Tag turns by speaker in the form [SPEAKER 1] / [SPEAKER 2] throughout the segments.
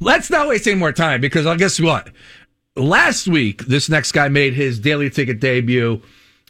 [SPEAKER 1] Let's not waste any more time because I guess what? Last week, this next guy made his daily ticket debut,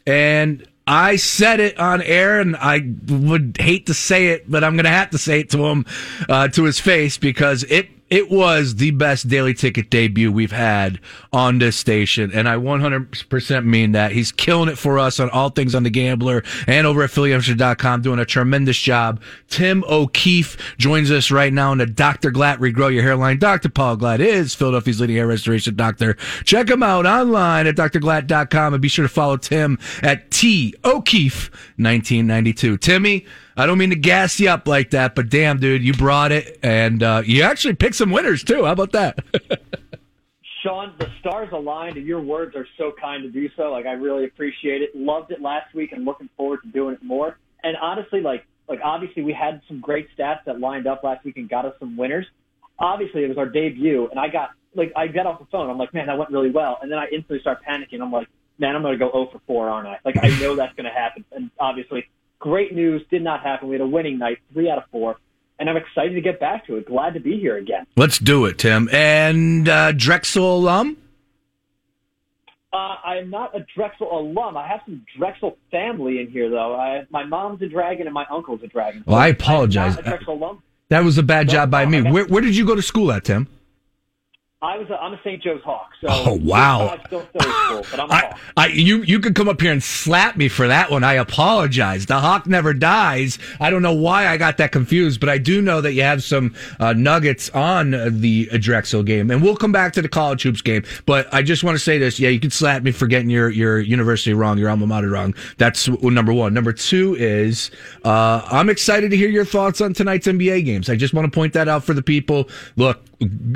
[SPEAKER 1] and I said it on air, and I would hate to say it, but I'm going to have to say it to him, uh, to his face, because it it was the best daily ticket debut we've had on this station, and I 100% mean that. He's killing it for us on all things on the gambler and over at PhillyAmsterdam.com, doing a tremendous job. Tim O'Keefe joins us right now in the Dr. Glatt Regrow Your Hairline. Dr. Paul Glatt is Philadelphia's leading hair restoration doctor. Check him out online at drglatt.com and be sure to follow Tim at T O'Keefe 1992. Timmy, I don't mean to gas you up like that, but damn, dude, you brought it, and uh, you actually picked some winners too. How about that?
[SPEAKER 2] Sean, the stars aligned, and your words are so kind to do so. Like I really appreciate it. Loved it last week, and looking forward to doing it more. And honestly, like like obviously we had some great stats that lined up last week and got us some winners. Obviously, it was our debut, and I got like I got off the phone. I'm like, man, that went really well, and then I instantly start panicking. I'm like, man, I'm going to go 0 for 4, aren't I? Like I know that's going to happen, and obviously Great news did not happen. We had a winning night, three out of four. And I'm excited to get back to it. Glad to be here again.
[SPEAKER 1] Let's do it, Tim. And uh, Drexel alum?
[SPEAKER 2] Uh, I am not a Drexel alum. I have some Drexel family in here, though. I, my mom's a dragon and my uncle's a dragon.
[SPEAKER 1] Well, I apologize.
[SPEAKER 2] Drexel alum.
[SPEAKER 1] That was a bad job by me. Where, where did you go to school at, Tim?
[SPEAKER 2] I was a, I'm a St. Joe's Hawk. So
[SPEAKER 1] oh wow!
[SPEAKER 2] Still school, but I'm a Hawk.
[SPEAKER 1] I, you you could come up here and slap me for that one. I apologize. The Hawk never dies. I don't know why I got that confused, but I do know that you have some uh, nuggets on the Drexel game, and we'll come back to the college hoops game. But I just want to say this: yeah, you can slap me for getting your your university wrong, your alma mater wrong. That's number one. Number two is uh, I'm excited to hear your thoughts on tonight's NBA games. I just want to point that out for the people. Look,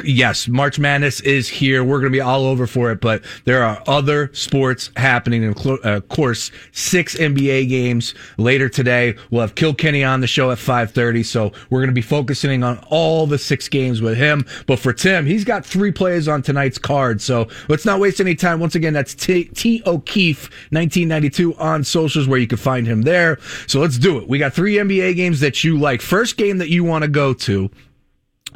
[SPEAKER 1] yes, March Madness is here. We're going to be all over for it, but there are other sports happening. And uh, of course, six NBA games later today. We'll have Kilkenny on the show at 5:30, so we're going to be focusing on all the six games with him. But for Tim, he's got three plays on tonight's card, so let's not waste any time. Once again, that's T, T O'Keefe 1992 on socials where you can find him there. So let's do it. We got three NBA games that you like. First game that you want to go to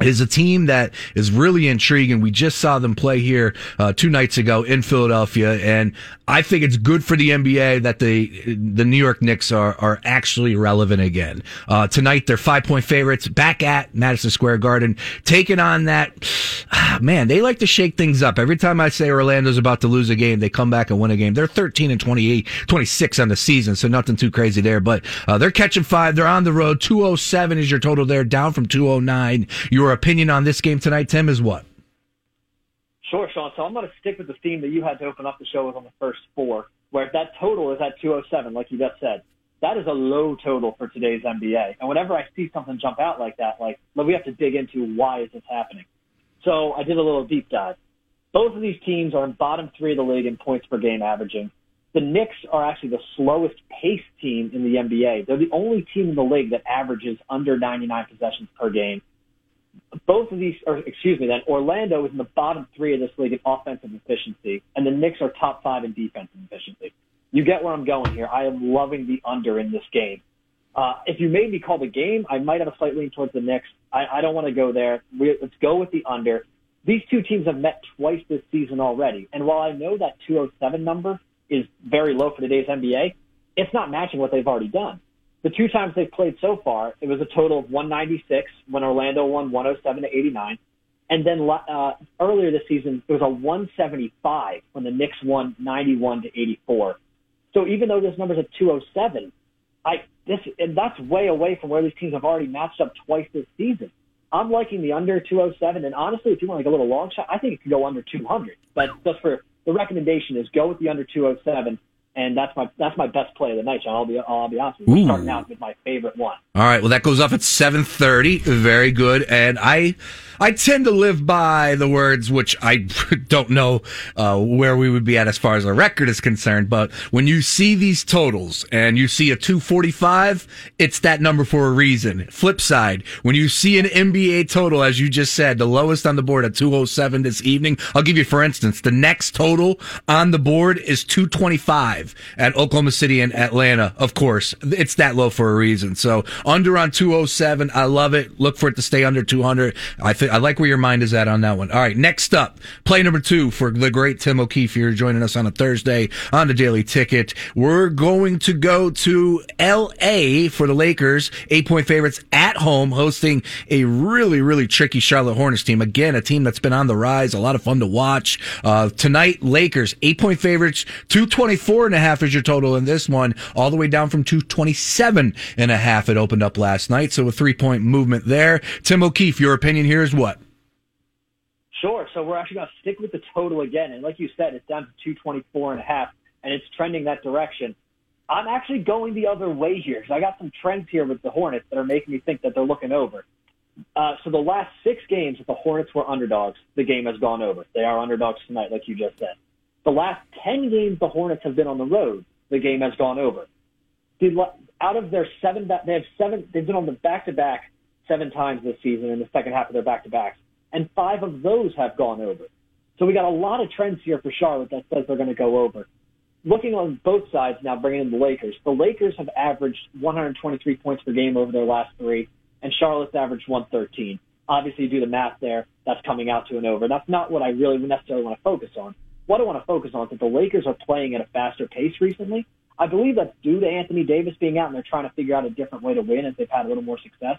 [SPEAKER 1] is a team that is really intriguing. We just saw them play here uh, two nights ago in Philadelphia, and I think it's good for the NBA that the the New York Knicks are are actually relevant again. Uh, tonight, they're five point favorites back at Madison Square Garden, taking on that. Man, they like to shake things up. Every time I say Orlando's about to lose a game, they come back and win a game. They're 13 and 28, 26 on the season, so nothing too crazy there. But uh, they're catching five. They're on the road. 207 is your total there, down from 209. Your opinion on this game tonight, Tim, is what?
[SPEAKER 2] Sure, Sean. So I'm going to stick with the theme that you had to open up the show with on the first four, where that total is at 207, like you just said. That is a low total for today's NBA. And whenever I see something jump out like that, like we have to dig into why is this happening. So I did a little deep dive. Both of these teams are in bottom three of the league in points per game averaging. The Knicks are actually the slowest paced team in the NBA. They're the only team in the league that averages under 99 possessions per game both of these, or excuse me, then Orlando is in the bottom three of this league in offensive efficiency, and the Knicks are top five in defensive efficiency. You get where I'm going here. I am loving the under in this game. Uh, if you made me call the game, I might have a slight lean towards the Knicks. I, I don't want to go there. We, let's go with the under. These two teams have met twice this season already, and while I know that 207 number is very low for today's NBA, it's not matching what they've already done. The two times they've played so far, it was a total of 196 when Orlando won 107 to 89. And then uh, earlier this season, it was a 175 when the Knicks won 91 to 84. So even though this number's at 207, I this and that's way away from where these teams have already matched up twice this season. I'm liking the under 207, and honestly, if you want like a little long shot, I think it could go under 200. But just for the recommendation is go with the under 207 and that's my that's my best play of the night. I'll be I'll be honest with you. Starting out with my favorite one.
[SPEAKER 1] All right, well that goes off at seven thirty. Very good, and I I tend to live by the words, which I don't know uh, where we would be at as far as our record is concerned. But when you see these totals and you see a 245, it's that number for a reason. Flip side, when you see an NBA total, as you just said, the lowest on the board at 207 this evening, I'll give you, for instance, the next total on the board is 225 at Oklahoma City and Atlanta. Of course, it's that low for a reason. So under on 207, I love it. Look for it to stay under 200. I th- I like where your mind is at on that one. All right, next up, play number two for the great Tim O'Keefe here joining us on a Thursday on the Daily Ticket. We're going to go to L.A. for the Lakers, eight point favorites at home, hosting a really, really tricky Charlotte Hornets team. Again, a team that's been on the rise, a lot of fun to watch. Uh, tonight, Lakers, eight point favorites, 224 and a half is your total in this one, all the way down from 227 and a half it opened up last night. So a three point movement there. Tim O'Keefe, your opinion here is what?
[SPEAKER 2] Sure. So we're actually going to stick with the total again. And like you said, it's down to 224 and a half and it's trending that direction. I'm actually going the other way here because I got some trends here with the Hornets that are making me think that they're looking over. Uh, so the last six games that the Hornets were underdogs, the game has gone over. They are underdogs tonight, like you just said. The last 10 games the Hornets have been on the road, the game has gone over. The, out of their seven, they have seven, they've been on the back to back seven times this season in the second half of their back to backs, and five of those have gone over. So we got a lot of trends here for Charlotte that says they're going to go over. Looking on both sides now, bringing in the Lakers. The Lakers have averaged 123 points per game over their last three, and Charlotte's averaged 113. Obviously, you do the math there, that's coming out to an over. That's not what I really necessarily want to focus on. What I want to focus on is that the Lakers are playing at a faster pace recently. I believe that's due to Anthony Davis being out and they're trying to figure out a different way to win as they've had a little more success.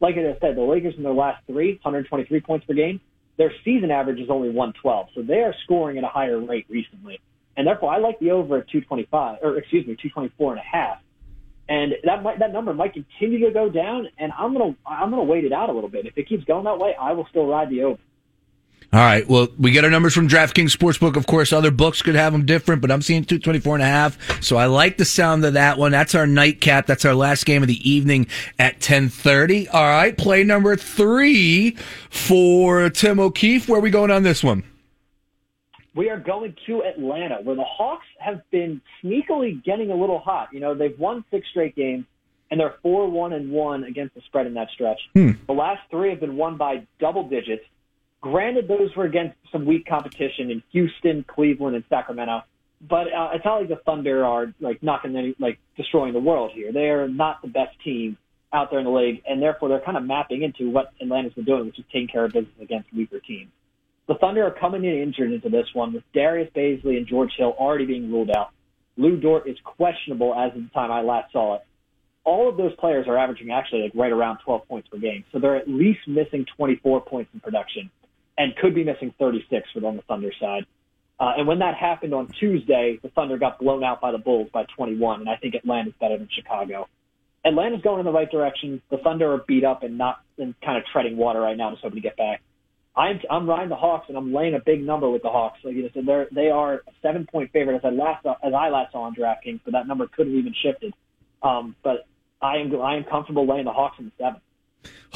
[SPEAKER 2] Like I said, the Lakers in their last three, 123 points per game, their season average is only 112. So they are scoring at a higher rate recently. And therefore, I like the over at 225, or excuse me, 224 and a half. And that might, that number might continue to go down, and I'm gonna I'm gonna wait it out a little bit. If it keeps going that way, I will still ride the over.
[SPEAKER 1] All right. Well, we get our numbers from DraftKings Sportsbook. Of course, other books could have them different, but I'm seeing 224 and a half. So I like the sound of that one. That's our nightcap. That's our last game of the evening at 1030. All right. Play number three for Tim O'Keefe. Where are we going on this one?
[SPEAKER 2] We are going to Atlanta, where the Hawks have been sneakily getting a little hot. You know, they've won six straight games, and they're four one and one against the spread in that stretch. Hmm. The last three have been won by double digits. Granted, those were against some weak competition in Houston, Cleveland, and Sacramento. But uh, it's not like the Thunder are like knocking any, like destroying the world here. They are not the best team out there in the league, and therefore they're kind of mapping into what Atlanta's been doing, which is taking care of business against weaker teams. The Thunder are coming in injured into this one with Darius Bazley and George Hill already being ruled out. Lu Dort is questionable as of the time I last saw it. All of those players are averaging actually like right around 12 points per game, so they're at least missing 24 points in production and could be missing 36 for on the Thunder side. Uh, and when that happened on Tuesday, the Thunder got blown out by the Bulls by 21, and I think Atlanta's better than Chicago. Atlanta's going in the right direction. The Thunder are beat up and not and kind of treading water right now, just hoping to get back. I'm I'm riding the Hawks and I'm laying a big number with the Hawks. Like you said, they're they are a seven point favorite as I last as I last saw on DraftKings, but that number could have even shifted. Um, but I am I am comfortable laying the Hawks in the seven.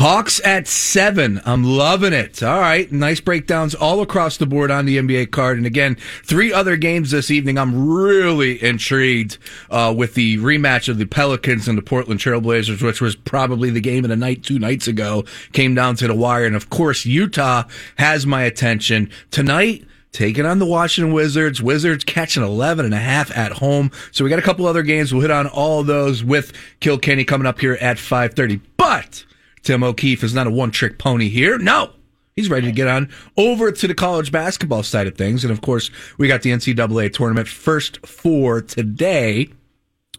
[SPEAKER 1] Hawks at seven. I'm loving it. All right. Nice breakdowns all across the board on the NBA card. And again, three other games this evening. I'm really intrigued uh, with the rematch of the Pelicans and the Portland Trailblazers, which was probably the game of the night two nights ago. Came down to the wire. And of course, Utah has my attention. Tonight, taking on the Washington Wizards. Wizards catching 11 and a half at home. So we got a couple other games. We'll hit on all those with Kilkenny coming up here at 530. But Tim O'Keefe is not a one trick pony here. No. He's ready to get on over to the college basketball side of things. And of course, we got the NCAA tournament first four today.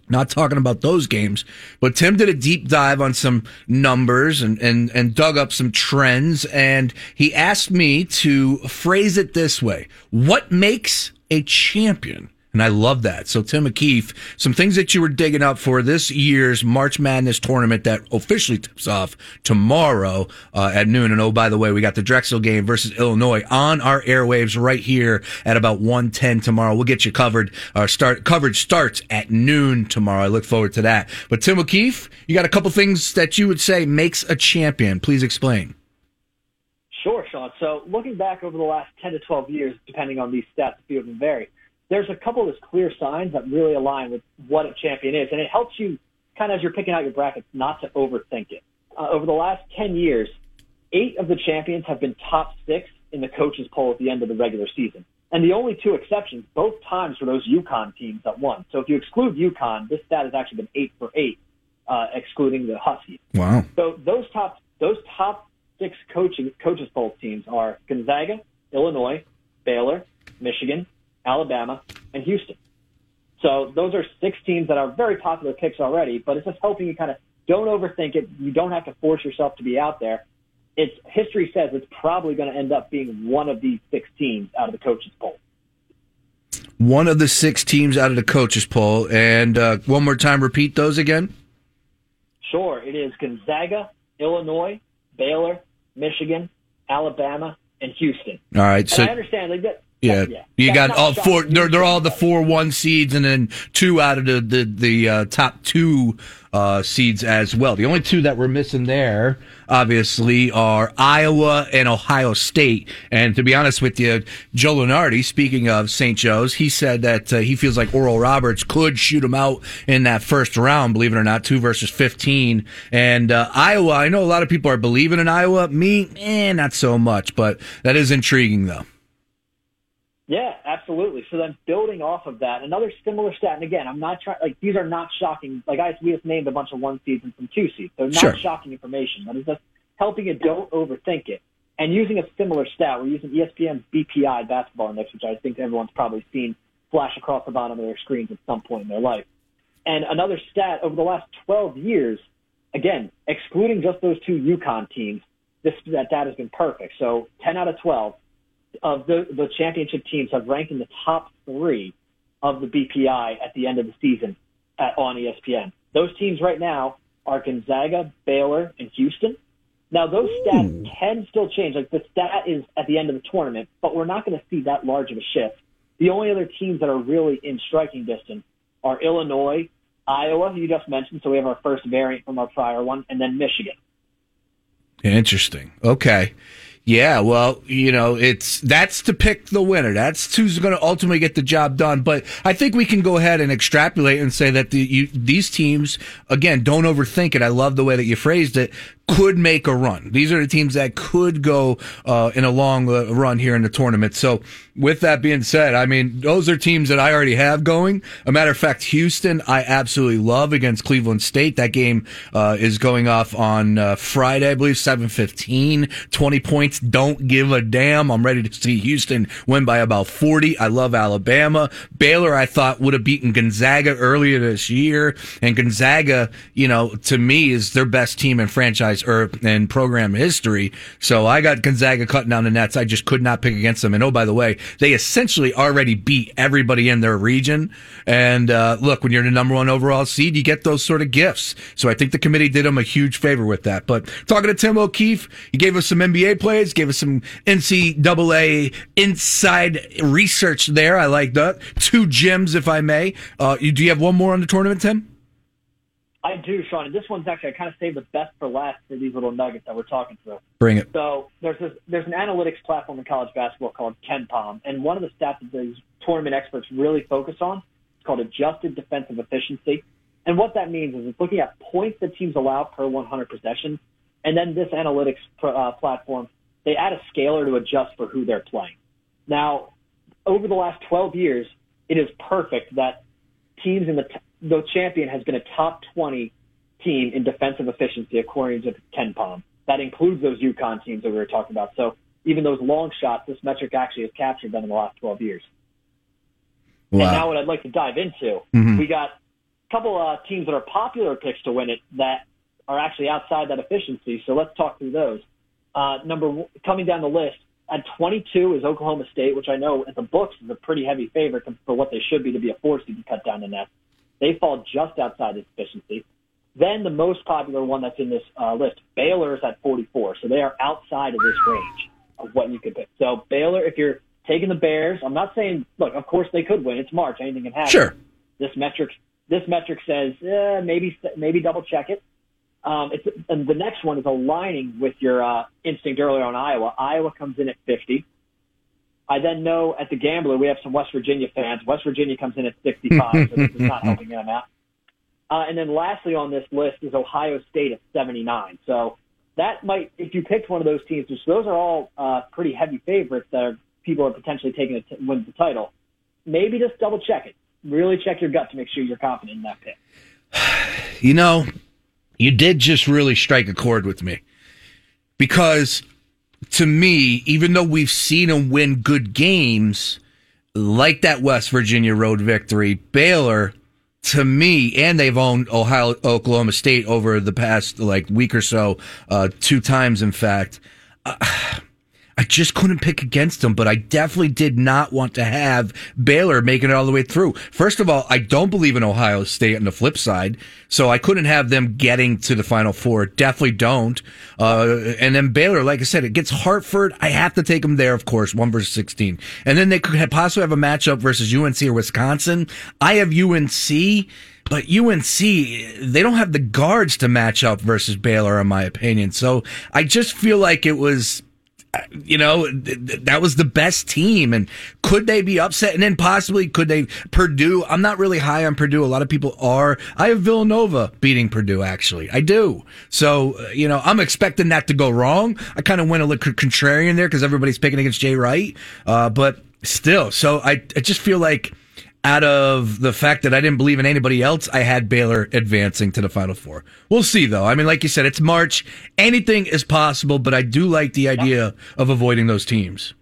[SPEAKER 1] Not talking about those games, but Tim did a deep dive on some numbers and, and, and dug up some trends. And he asked me to phrase it this way. What makes a champion? And I love that. So, Tim O'Keefe, some things that you were digging up for this year's March Madness tournament that officially tips off tomorrow uh, at noon. And oh, by the way, we got the Drexel game versus Illinois on our airwaves right here at about 110 tomorrow. We'll get you covered. Our start coverage starts at noon tomorrow. I look forward to that. But Tim O'Keefe, you got a couple things that you would say makes a champion. Please explain.
[SPEAKER 2] Sure, Sean. So, looking back over the last 10 to 12 years, depending on these stats, a few of them vary there's a couple of clear signs that really align with what a champion is, and it helps you kind of as you're picking out your brackets not to overthink it. Uh, over the last 10 years, eight of the champions have been top six in the coaches poll at the end of the regular season. And the only two exceptions, both times were those UConn teams that won. So if you exclude UConn, this stat has actually been eight for eight, uh, excluding the Huskies.
[SPEAKER 1] Wow.
[SPEAKER 2] So those top those top six coaching coaches poll teams are Gonzaga, Illinois, Baylor, Michigan, Alabama, and Houston. So those are six teams that are very popular picks already, but it's just helping you kind of don't overthink it. You don't have to force yourself to be out there. It's history says it's probably going to end up being one of these six teams out of the coaches poll.
[SPEAKER 1] One of the six teams out of the coaches poll, and uh, one more time, repeat those again.
[SPEAKER 2] Sure, it is Gonzaga, Illinois, Baylor, Michigan, Alabama, and Houston.
[SPEAKER 1] All right, so
[SPEAKER 2] and I understand like that.
[SPEAKER 1] Yeah, yeah. you got all four. They're they're all the four one seeds, and then two out of the the, the uh, top two uh, seeds as well. The only two that we're missing there, obviously, are Iowa and Ohio State. And to be honest with you, Joe Lunardi, speaking of St. Joe's, he said that uh, he feels like Oral Roberts could shoot him out in that first round. Believe it or not, two versus fifteen. And uh, Iowa, I know a lot of people are believing in Iowa. Me, eh, not so much, but that is intriguing though.
[SPEAKER 2] Yeah, absolutely. So then building off of that, another similar stat, and again, I'm not trying, like, these are not shocking. Like, I, we just named a bunch of one seeds and some two seeds. So not sure. shocking information, but it's just helping you don't overthink it. And using a similar stat, we're using ESPN's BPI basketball index, which I think everyone's probably seen flash across the bottom of their screens at some point in their life. And another stat over the last 12 years, again, excluding just those two UConn teams, this that data has been perfect. So 10 out of 12 of the, the championship teams have ranked in the top three of the BPI at the end of the season at, on ESPN. Those teams right now are Gonzaga, Baylor, and Houston. Now those hmm. stats Ooh. can still change. Like the stat is at the end of the tournament, but we're not going to see that large of a shift. The only other teams that are really in striking distance are Illinois, Iowa, who you just mentioned. So we have our first variant from our prior one, and then Michigan.
[SPEAKER 1] Interesting. Okay. Yeah, well, you know, it's that's to pick the winner. That's who's going to ultimately get the job done. But I think we can go ahead and extrapolate and say that the, you, these teams, again, don't overthink it. I love the way that you phrased it could make a run. These are the teams that could go uh, in a long uh, run here in the tournament. So, with that being said, I mean, those are teams that I already have going. A matter of fact, Houston, I absolutely love against Cleveland State. That game uh, is going off on uh, Friday, I believe, 7:15. 20 points. Don't give a damn. I'm ready to see Houston win by about 40. I love Alabama. Baylor, I thought would have beaten Gonzaga earlier this year, and Gonzaga, you know, to me is their best team in franchise or in program history. So I got Gonzaga cutting down the nets. I just could not pick against them. And oh, by the way, they essentially already beat everybody in their region. And uh, look, when you're the number one overall seed, you get those sort of gifts. So I think the committee did them a huge favor with that. But talking to Tim O'Keefe, he gave us some NBA plays, gave us some NCAA inside research there. I like that. Two gems, if I may. Uh, do you have one more on the tournament, Tim?
[SPEAKER 2] I do, Sean. And this one's actually I kind of saved the best for last for these little nuggets that we're talking through.
[SPEAKER 1] Bring it.
[SPEAKER 2] So there's this, there's an analytics platform in college basketball called KenPom, and one of the stats that these tournament experts really focus on is called adjusted defensive efficiency. And what that means is it's looking at points that teams allow per 100 possessions, and then this analytics uh, platform they add a scaler to adjust for who they're playing. Now, over the last 12 years, it is perfect that teams in the t- the champion has been a top 20 team in defensive efficiency according to KenPom. That includes those UConn teams that we were talking about. So even those long shots, this metric actually has captured them in the last 12 years. Wow. And now what I'd like to dive into, mm-hmm. we got a couple uh, teams that are popular picks to win it that are actually outside that efficiency. So let's talk through those. Uh, number coming down the list at 22 is Oklahoma State, which I know at the books is a pretty heavy favorite for what they should be to be a four seed to cut down the net. They fall just outside this efficiency. Then the most popular one that's in this uh, list, Baylor is at 44. So they are outside of this range of what you could pick. So Baylor, if you're taking the Bears, I'm not saying, look, of course they could win. It's March. Anything can happen.
[SPEAKER 1] Sure.
[SPEAKER 2] This metric, this metric says eh, maybe maybe double check it. Um, it's, and the next one is aligning with your uh, instinct earlier on Iowa. Iowa comes in at 50. I then know at the Gambler we have some West Virginia fans. West Virginia comes in at 65, so this is not helping them out. Uh, and then lastly on this list is Ohio State at 79. So that might, if you picked one of those teams, which those are all uh, pretty heavy favorites that are, people are potentially taking to win the title, maybe just double check it. Really check your gut to make sure you're confident in that pick.
[SPEAKER 1] You know, you did just really strike a chord with me because to me, even though we've seen him win good games, like that West Virginia road victory, Baylor, to me, and they've owned Ohio, Oklahoma State over the past like week or so, uh, two times, in fact. Uh, I just couldn't pick against them, but I definitely did not want to have Baylor making it all the way through. First of all, I don't believe in Ohio State on the flip side, so I couldn't have them getting to the Final Four. Definitely don't. Uh, and then Baylor, like I said, it gets Hartford. I have to take them there, of course, one versus 16. And then they could possibly have a matchup versus UNC or Wisconsin. I have UNC. But UNC, they don't have the guards to match up versus Baylor, in my opinion. So I just feel like it was you know, that was the best team. And could they be upset? And then possibly could they, Purdue? I'm not really high on Purdue. A lot of people are. I have Villanova beating Purdue, actually. I do. So, uh, you know, I'm expecting that to go wrong. I kind of went a little contrarian there because everybody's picking against Jay Wright. Uh, but still, so I, I just feel like, out of the fact that I didn't believe in anybody else, I had Baylor advancing to the Final Four. We'll see, though. I mean, like you said, it's March. Anything is possible, but I do like the idea yep. of avoiding those teams.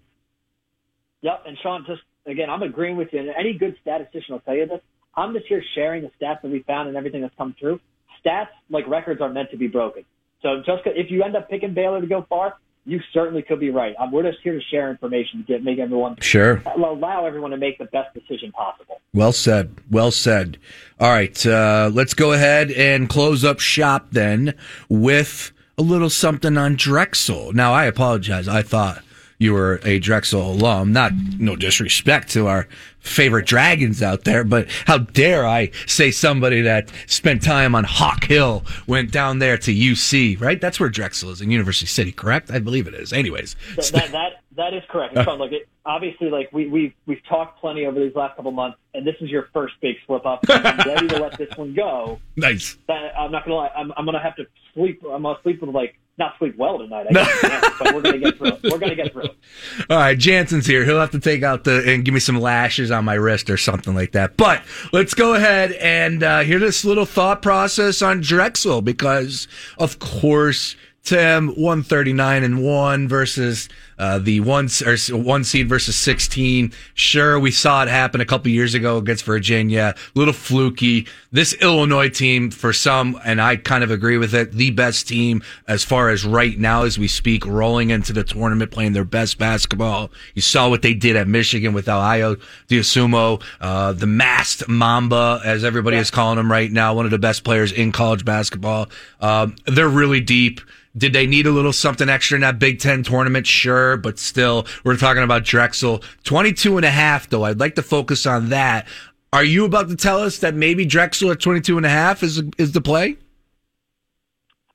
[SPEAKER 2] Yep. And Sean, just again, I'm agreeing with you. And any good statistician will tell you this. I'm just here sharing the stats that we found and everything that's come through. Stats, like records, are meant to be broken. So just if you end up picking Baylor to go far, you certainly could be right. Um, we're just here to share information, to get make everyone
[SPEAKER 1] sure
[SPEAKER 2] allow everyone to make the best decision possible.
[SPEAKER 1] Well said. Well said. All right, uh, let's go ahead and close up shop then with a little something on Drexel. Now, I apologize. I thought you were a Drexel alum. Not no disrespect to our favorite dragons out there, but how dare I say somebody that spent time on Hawk Hill went down there to UC, right? That's where Drexel is in University City, correct? I believe it is. Anyways,
[SPEAKER 2] that that that, that is correct. Uh, look, it, obviously, like we we we've talked plenty over these last couple months, and this is your first big slip up. I'm ready to let this one go.
[SPEAKER 1] Nice.
[SPEAKER 2] That, I'm not gonna lie. I'm I'm gonna have to sleep. I'm gonna sleep with like not sleep well tonight, I guess, but we're gonna get through it. We're gonna get through it.
[SPEAKER 1] All right, Jansen's here. He'll have to take out the and give me some lashes on my wrist or something like that. But let's go ahead and uh, hear this little thought process on Drexel because, of course, Tim, 139 and 1 versus uh, the one or one seed versus 16. Sure, we saw it happen a couple years ago against Virginia. A little fluky. This Illinois team, for some, and I kind of agree with it, the best team as far as right now as we speak, rolling into the tournament, playing their best basketball. You saw what they did at Michigan with Ayo Dosunmu, uh, the masked Mamba, as everybody yeah. is calling him right now, one of the best players in college basketball. Um, they're really deep. Did they need a little something extra in that Big Ten tournament? Sure, but still, we're talking about Drexel. 22 and a half, though. I'd like to focus on that. Are you about to tell us that maybe Drexel at 22 and a half is, is the play?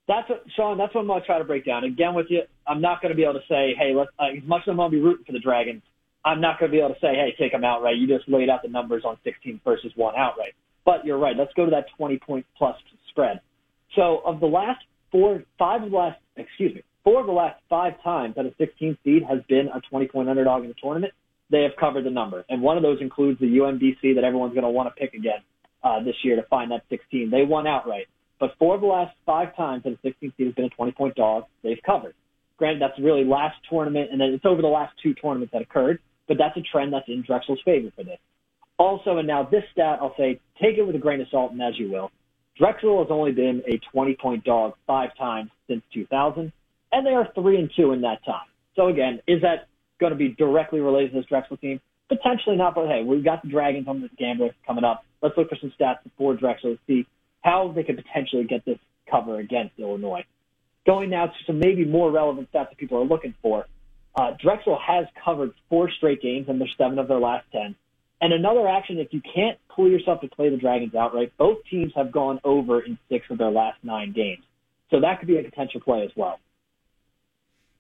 [SPEAKER 2] That's what, Sean, that's what I'm going to try to break down. Again, with you, I'm not going to be able to say, hey, let's, uh, as much as I'm going to be rooting for the Dragons, I'm not going to be able to say, hey, take them outright. You just laid out the numbers on 16 versus one outright. But you're right. Let's go to that 20 point plus spread. So of the last four, five of the last, excuse me, four of the last five times that a 16 seed has been a 20 point underdog in the tournament, they have covered the number. And one of those includes the UMBC that everyone's going to want to pick again uh, this year to find that 16. They won outright. But four of the last five times that a 16 seed has been a 20 point dog, they've covered. Granted, that's really last tournament, and then it's over the last two tournaments that occurred, but that's a trend that's in Drexel's favor for this. Also, and now this stat, I'll say, take it with a grain of salt and as you will. Drexel has only been a 20 point dog five times since 2000, and they are three and two in that time. So again, is that going to be directly related to this Drexel team? Potentially not, but hey, we've got the Dragons on this gambler coming up. Let's look for some stats before Drexel to see how they could potentially get this cover against Illinois. Going now to some maybe more relevant stats that people are looking for. Uh, Drexel has covered four straight games, and they're seven of their last ten. And another action, if you can't pull yourself to play the Dragons outright, both teams have gone over in six of their last nine games. So that could be a potential play as well.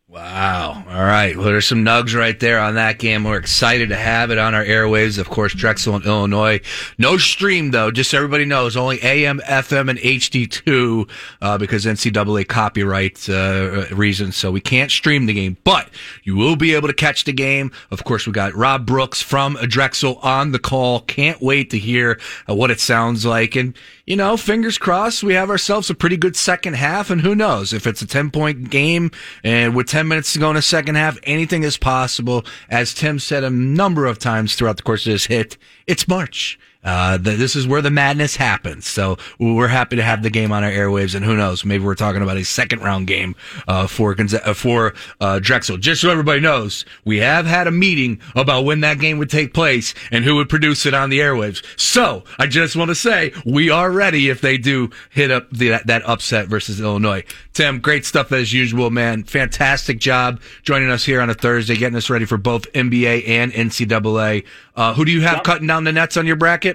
[SPEAKER 1] Wow. All right. Well, there's some nugs right there on that game. We're excited to have it on our airwaves. Of course, Drexel in Illinois. No stream though. Just so everybody knows, only AM, FM, and HD2, uh, because NCAA copyright, uh, reasons. So we can't stream the game, but you will be able to catch the game. Of course, we got Rob Brooks from Drexel on the call. Can't wait to hear uh, what it sounds like. And you know, fingers crossed, we have ourselves a pretty good second half. And who knows if it's a 10 point game and with 10 minutes to go in the second half, anything is possible. As Tim said a number of times throughout the course of this hit, it's March. Uh, the, this is where the madness happens. So we're happy to have the game on our airwaves, and who knows, maybe we're talking about a second round game uh, for uh, for uh, Drexel. Just so everybody knows, we have had a meeting about when that game would take place and who would produce it on the airwaves. So I just want to say we are ready if they do hit up the, that upset versus Illinois. Tim, great stuff as usual, man. Fantastic job joining us here on a Thursday, getting us ready for both NBA and NCAA. Uh, who do you have yep. cutting down the nets on your bracket?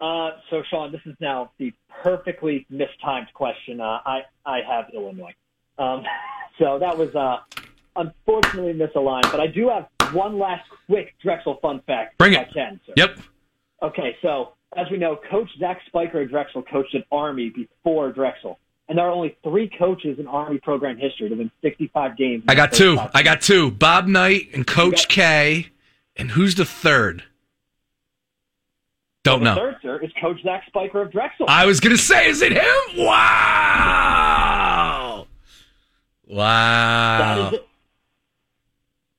[SPEAKER 2] Uh, so, Sean, this is now the perfectly mistimed question. Uh, I I have Illinois. Um, so that was uh, unfortunately misaligned, but I do have one last quick Drexel fun fact.
[SPEAKER 1] Bring it.
[SPEAKER 2] I can, sir.
[SPEAKER 1] Yep.
[SPEAKER 2] Okay, so as we know, Coach Zach Spiker at Drexel coached at Army before Drexel. And there are only three coaches in Army program history to win 65 games.
[SPEAKER 1] I got two. I got two. Bob Knight and Coach got, K. And who's the third? Don't
[SPEAKER 2] know.
[SPEAKER 1] Third,
[SPEAKER 2] sir, is Coach Zach Spiker of Drexel.
[SPEAKER 1] I was going to say, is it him? Wow. Wow.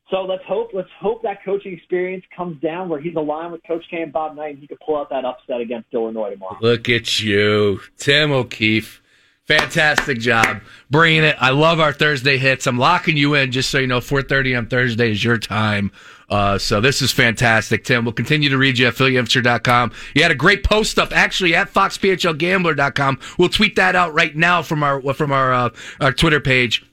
[SPEAKER 2] So let's hope let's hope that coaching experience comes down where he's aligned with Coach K and Bob Knight and he can pull out that upset against Illinois tomorrow.
[SPEAKER 1] Look at you, Tim O'Keefe. Fantastic job bringing it. I love our Thursday hits. I'm locking you in just so you know 4:30 on Thursday is your time. Uh, so this is fantastic, Tim. We'll continue to read you at phillyhipster.com. You had a great post up actually at foxphlgambler.com. We'll tweet that out right now from our from our uh, our Twitter page.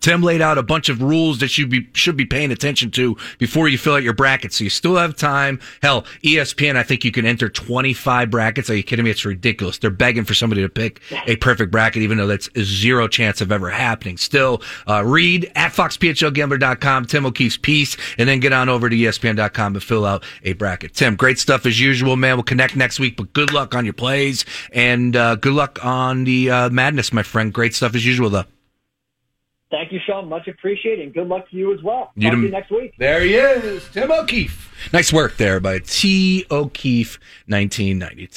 [SPEAKER 1] Tim laid out a bunch of rules that you be, should be paying attention to before you fill out your bracket. So you still have time. Hell, ESPN, I think you can enter 25 brackets. Are you kidding me? It's ridiculous. They're begging for somebody to pick a perfect bracket, even though that's zero chance of ever happening. Still, uh, read at foxphlgambler.com, Tim O'Keefe's piece, and then get on over to ESPN.com to fill out a bracket. Tim, great stuff as usual, man. We'll connect next week, but good luck on your plays and, uh, good luck on the, uh, madness, my friend. Great stuff as usual, though.
[SPEAKER 2] Thank you, Sean. Much appreciated. And good luck to you as well. You Talk to you next week.
[SPEAKER 1] There he is, Tim O'Keefe. Nice work there by T. O'Keefe, 1992.